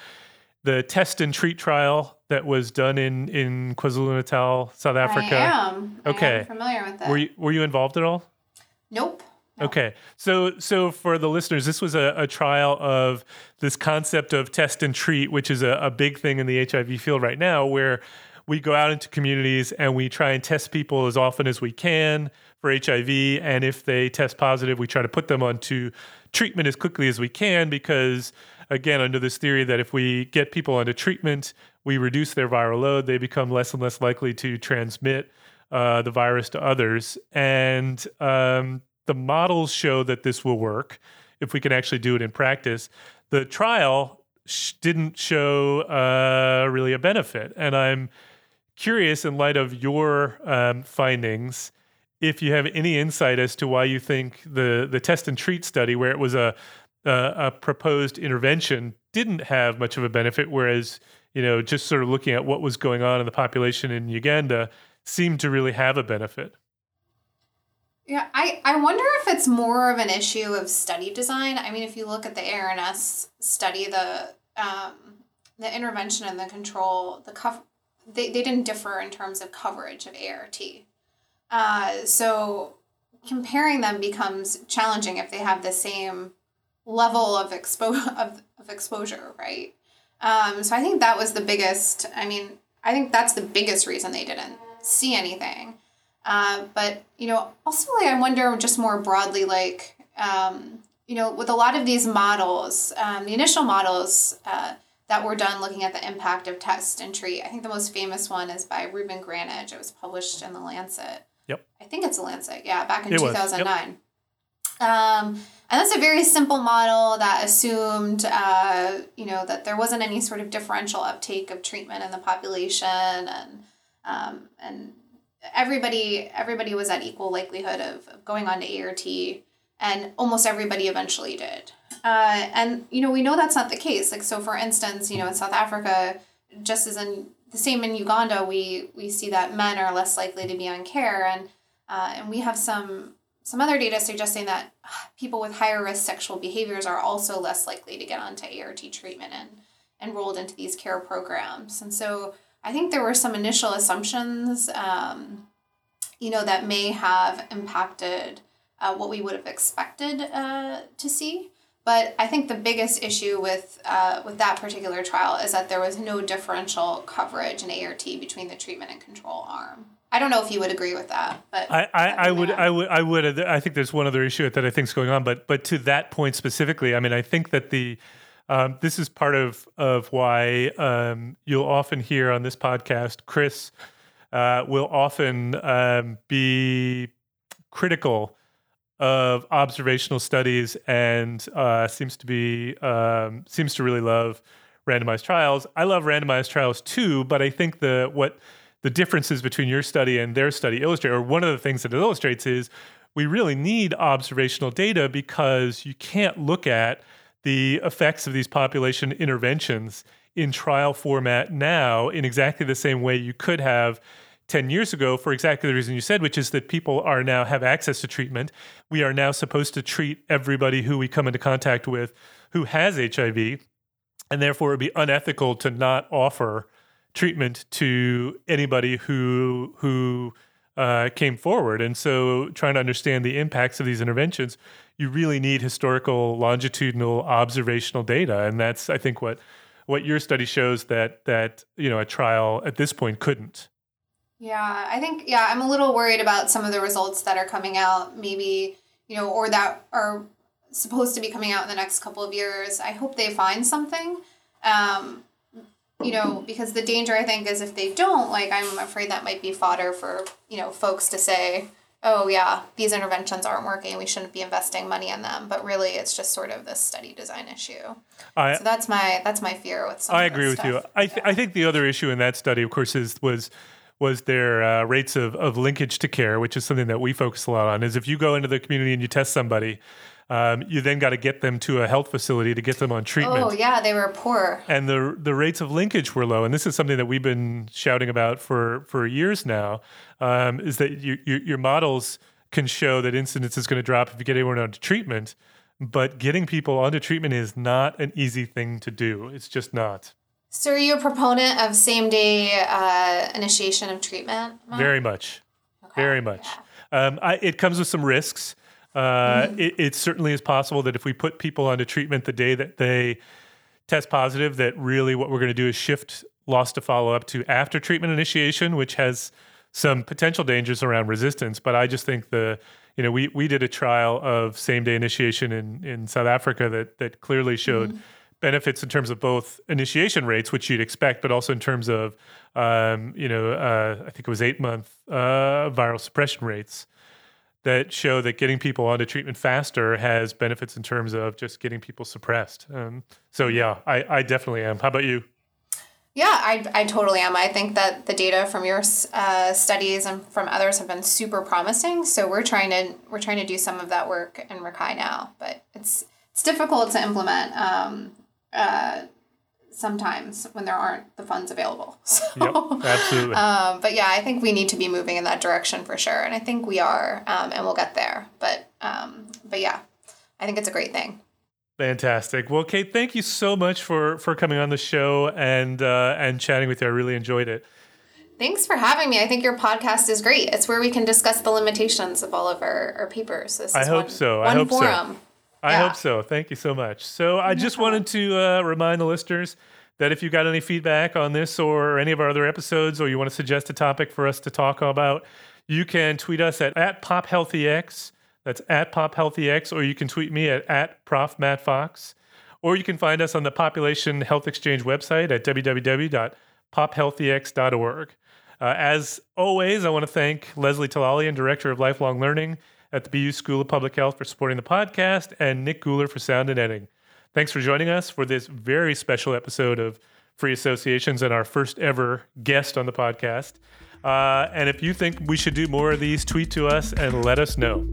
the test and treat trial that was done in in KwaZulu Natal, South Africa. I am. Okay. I am familiar with that. Were you, were you involved at all? Nope. Okay, so so for the listeners, this was a, a, trial of this concept of test and treat, which is a, a big thing in the HIV field right now, where we go out into communities and we try and test people as often as we can for HIV. And if they test positive, we try to put them onto treatment as quickly as we can because again under this theory that if we get people onto treatment we reduce their viral load they become less and less likely to transmit uh, the virus to others. And um, the models show that this will work if we can actually do it in practice. The trial sh- didn't show uh, really a benefit. And i'm curious in light of your um, findings if you have any insight as to why you think the the test and treat study, where it was a a, a proposed intervention, didn't have much of a benefit, whereas you know just sort of looking at what was going on in the population in Uganda seemed to really have a benefit. Yeah, I, I wonder if it's more of an issue of study design. I mean, if you look at the ARNS study, the um, the intervention and the control, the cover, they, they didn't differ in terms of coverage of ART. Uh, so comparing them becomes challenging if they have the same level of expo of, of exposure, right? Um, so I think that was the biggest. I mean, I think that's the biggest reason they didn't see anything. Uh, but you know, also like I wonder just more broadly, like um, you know, with a lot of these models, um, the initial models uh, that were done looking at the impact of test and treat. I think the most famous one is by Reuben Granich. It was published in the Lancet. Yep. I think it's a Lancet. Yeah, back in 2009. Yep. Um, and that's a very simple model that assumed, uh, you know, that there wasn't any sort of differential uptake of treatment in the population, and um, and everybody everybody was at equal likelihood of, going on to ART, and almost everybody eventually did. Uh, and you know, we know that's not the case. Like so, for instance, you know, in South Africa, just as in the same in Uganda, we we see that men are less likely to be on care, and uh, and we have some some other data suggesting that people with higher risk sexual behaviors are also less likely to get onto ART treatment and enrolled into these care programs. And so I think there were some initial assumptions, um, you know, that may have impacted uh, what we would have expected uh, to see. But I think the biggest issue with uh, with that particular trial is that there was no differential coverage in ART between the treatment and control arm. I don't know if you would agree with that, but I, I, I would I would I would I think there's one other issue that I think is going on, but but to that point specifically, I mean I think that the um, this is part of of why um, you'll often hear on this podcast, Chris uh, will often um, be critical of observational studies and uh, seems to be um, seems to really love randomized trials. I love randomized trials too, but I think the what the differences between your study and their study illustrate, or one of the things that it illustrates is we really need observational data because you can't look at the effects of these population interventions in trial format now in exactly the same way you could have 10 years ago for exactly the reason you said, which is that people are now have access to treatment. We are now supposed to treat everybody who we come into contact with who has HIV, and therefore it would be unethical to not offer treatment to anybody who who uh, came forward. And so, trying to understand the impacts of these interventions, you really need historical, longitudinal, observational data, and that's I think what what your study shows that that you know a trial at this point couldn't. Yeah, I think yeah, I'm a little worried about some of the results that are coming out, maybe, you know, or that are supposed to be coming out in the next couple of years. I hope they find something. Um, you know, because the danger I think is if they don't, like I'm afraid that might be fodder for, you know, folks to say, oh yeah, these interventions aren't working, we shouldn't be investing money in them. But really it's just sort of this study design issue. I, so that's my that's my fear with some I agree with stuff. you. I th- yeah. I think the other issue in that study, of course, is was was their uh, rates of, of linkage to care, which is something that we focus a lot on. Is if you go into the community and you test somebody, um, you then got to get them to a health facility to get them on treatment. Oh yeah, they were poor. And the the rates of linkage were low. And this is something that we've been shouting about for for years now. Um, is that you, you, your models can show that incidence is going to drop if you get everyone onto treatment, but getting people onto treatment is not an easy thing to do. It's just not. So, are you a proponent of same day uh, initiation of treatment? Very much. Okay. Very much. Yeah. Um, I, it comes with some risks. Uh, mm-hmm. it, it, certainly is possible that if we put people onto treatment the day that they test positive, that really what we're going to do is shift loss to follow up to after treatment initiation, which has some potential dangers around resistance. But I just think the you know, we we did a trial of same day initiation in in South Africa that that clearly showed. Mm-hmm. Benefits in terms of both initiation rates, which you'd expect, but also in terms of, um, you know, uh, I think it was eight month uh, viral suppression rates that show that getting people onto treatment faster has benefits in terms of just getting people suppressed. Um, so yeah, I, I definitely am. How about you? Yeah, I, I totally am. I think that the data from your uh, studies and from others have been super promising. So we're trying to we're trying to do some of that work in Rakai now, but it's it's difficult to implement um, uh, sometimes when there aren't the funds available. So, yep, absolutely. Um, but yeah, I think we need to be moving in that direction for sure, and I think we are, um, and we'll get there. But um, but yeah, I think it's a great thing. Fantastic. Well, Kate, thank you so much for for coming on the show and uh, and chatting with you. I really enjoyed it. Thanks for having me. I think your podcast is great. It's where we can discuss the limitations of all of our, our papers. This I hope one, so. I hope forum. so. I hope so. Thank you so much. So I just wanted to uh, remind the listeners that if you got any feedback on this or any of our other episodes, or you want to suggest a topic for us to talk about, you can tweet us at, at PopHealthyX. That's at PopHealthyX, or you can tweet me at, at Prof. Matt Fox. Or you can find us on the Population Health Exchange website at www.pophealthyx.org. Uh, as always, I want to thank Leslie Talali, and Director of Lifelong Learning at the BU School of Public Health, for supporting the podcast, and Nick Guler for sound and editing. Thanks for joining us for this very special episode of Free Associations and our first ever guest on the podcast. Uh, and if you think we should do more of these, tweet to us and let us know.